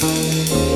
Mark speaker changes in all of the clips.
Speaker 1: Música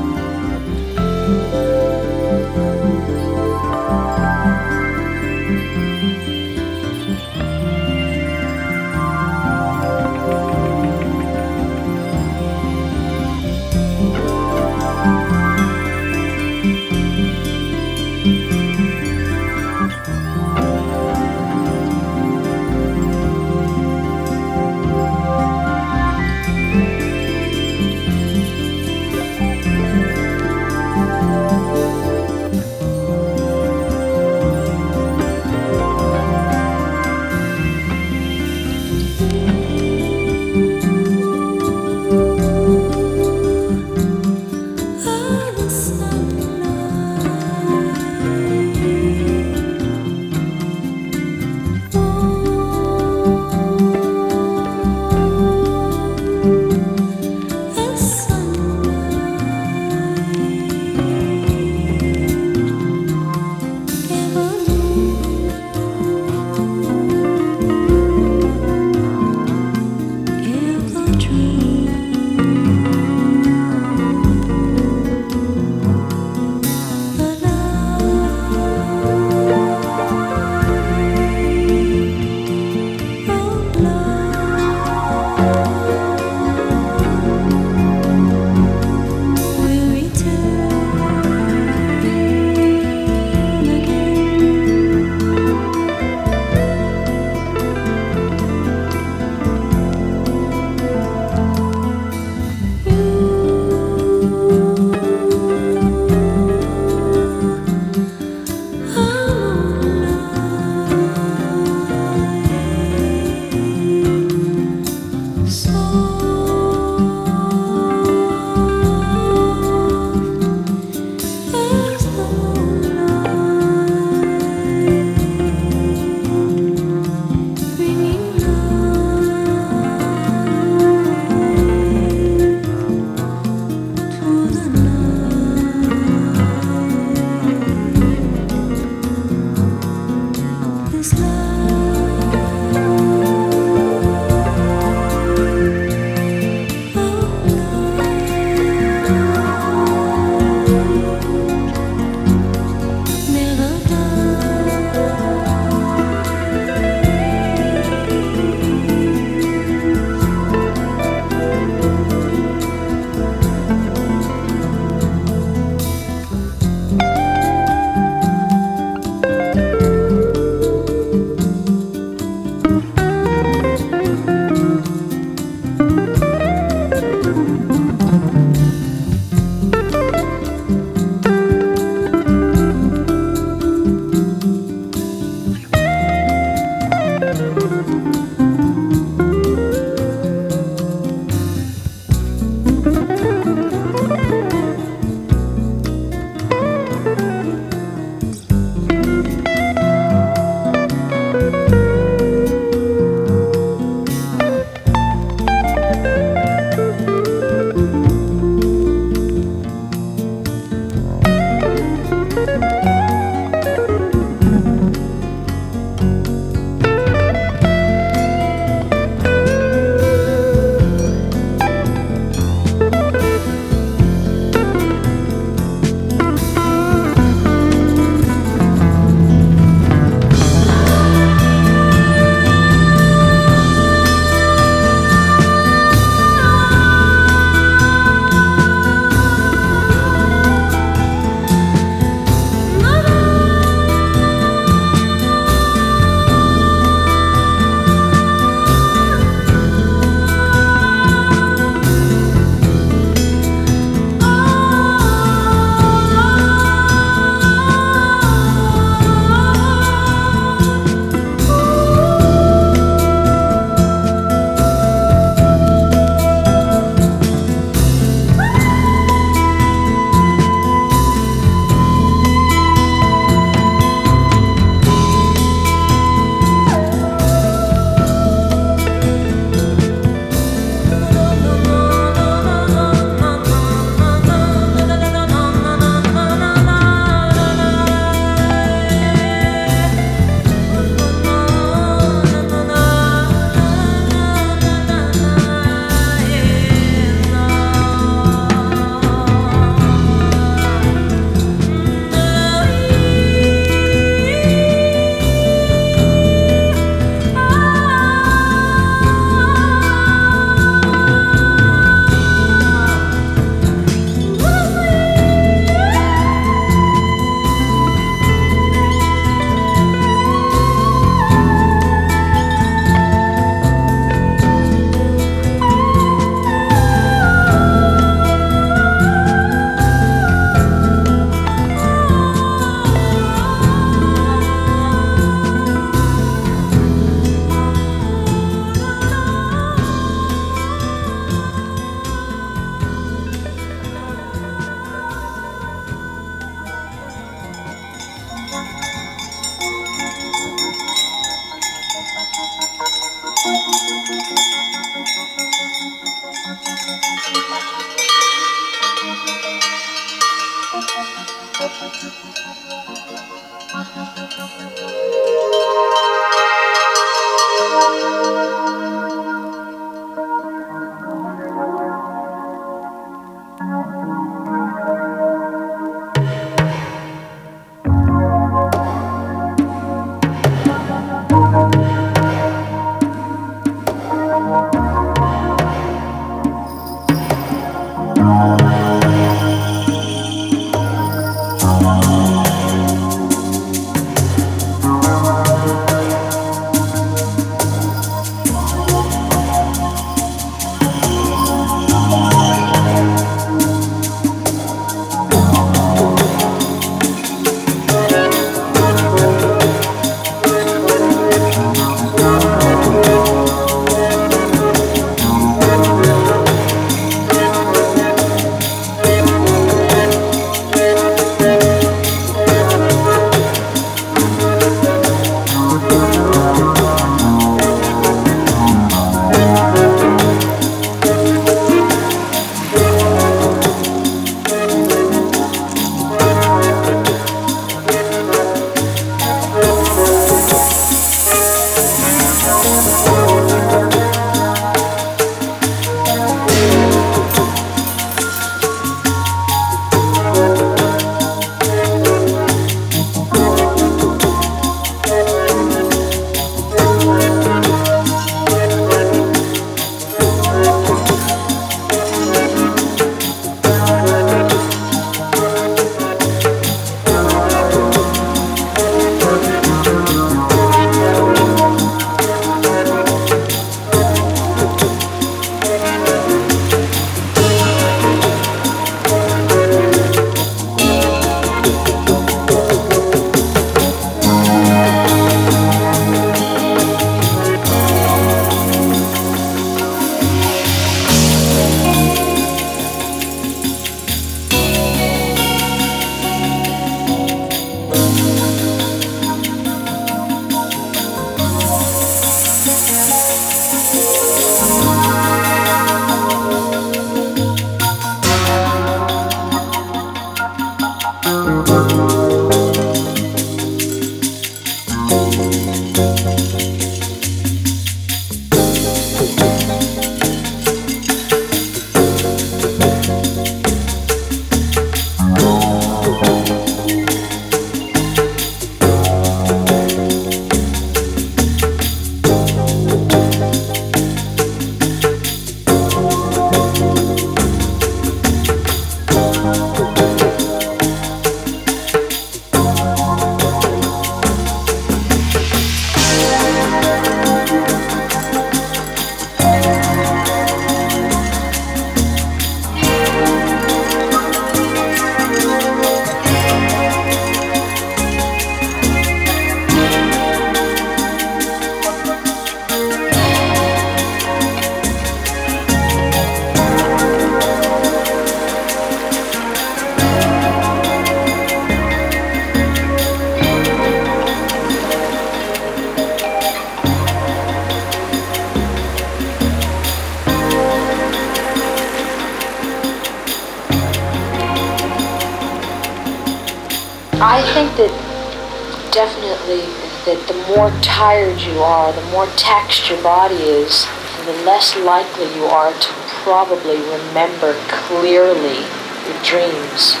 Speaker 1: More taxed your body is, the less likely you are to probably remember clearly your dreams.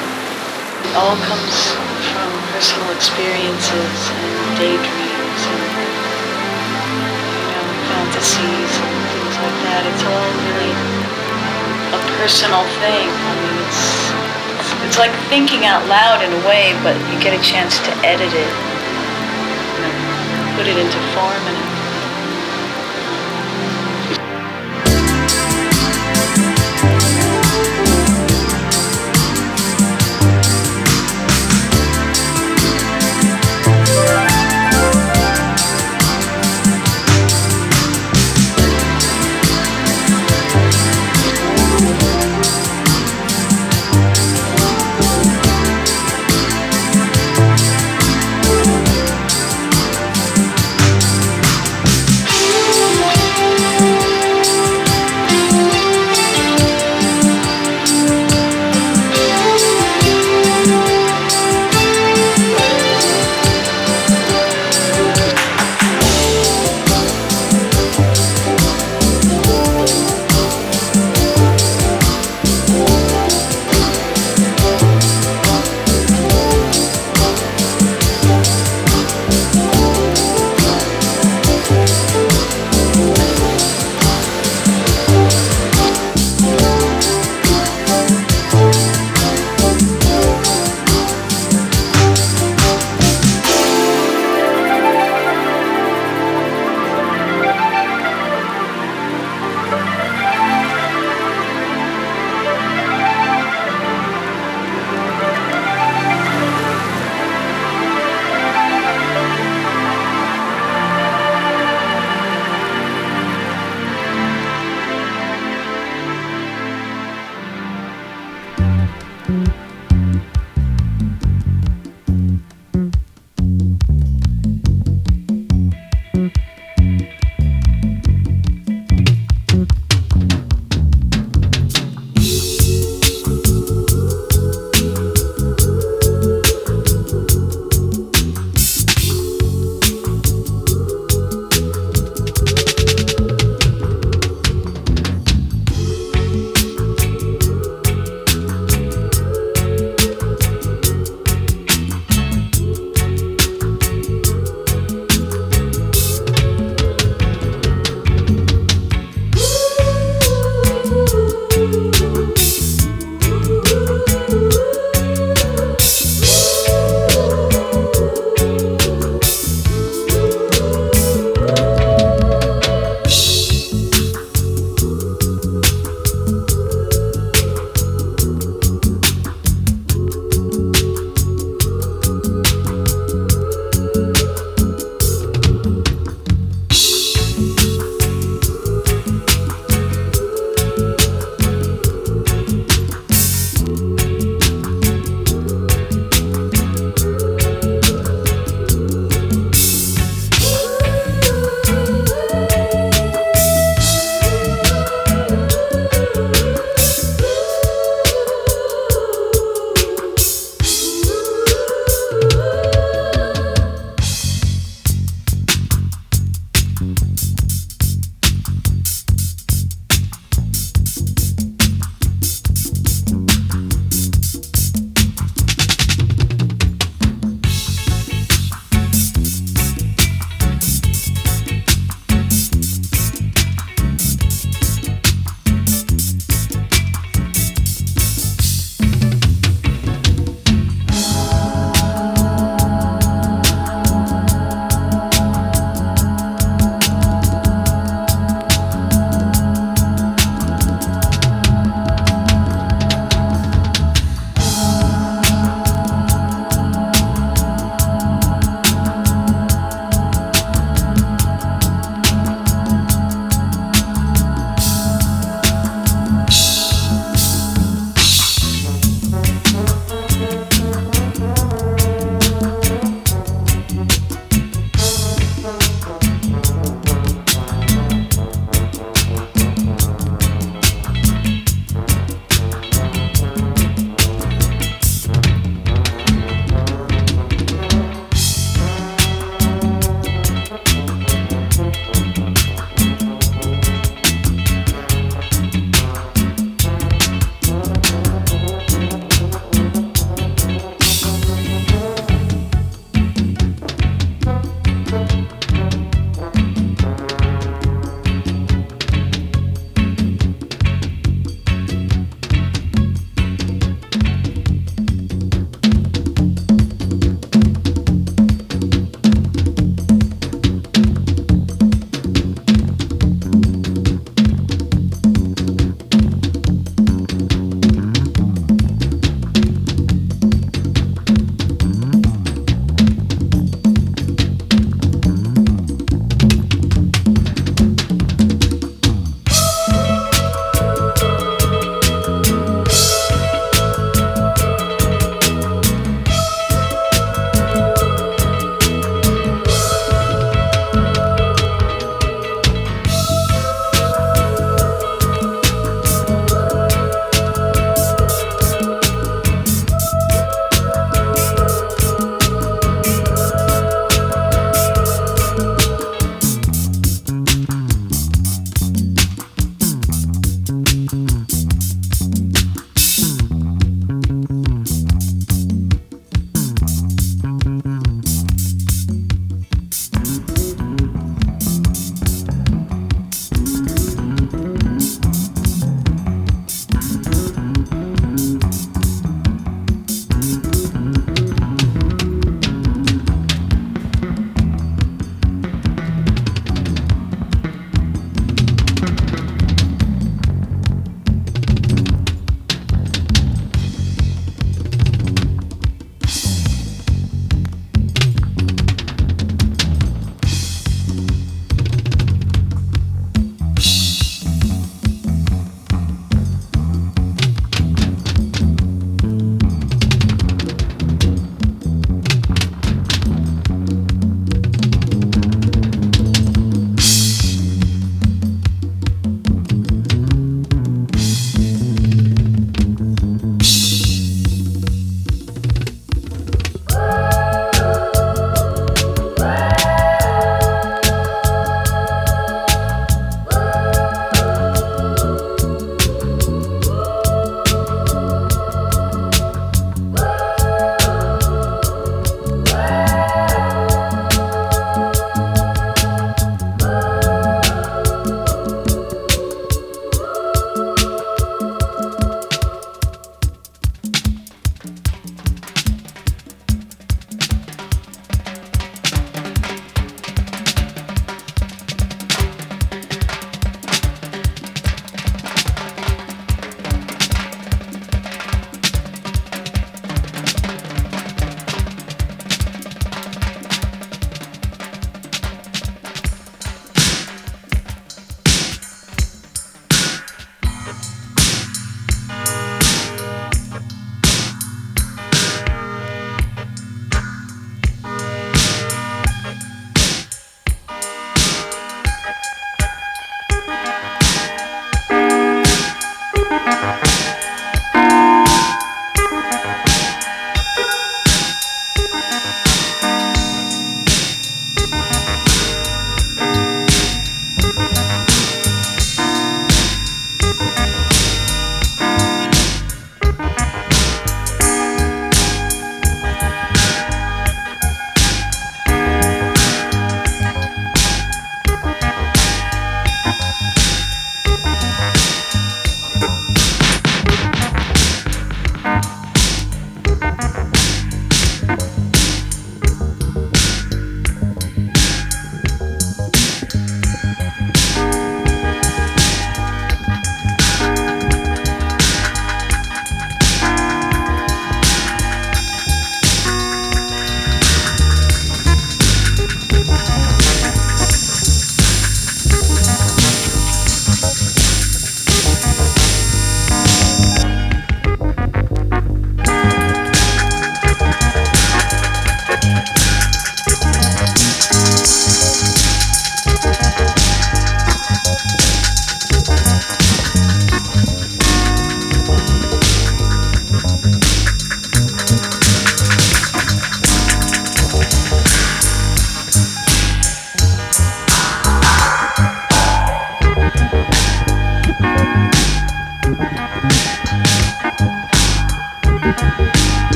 Speaker 2: It all comes from personal experiences and daydreams and you know fantasies and things like that. It's all really a personal thing. I mean, it's it's like thinking out loud in a way, but you get a chance to edit it, you know, put it into form and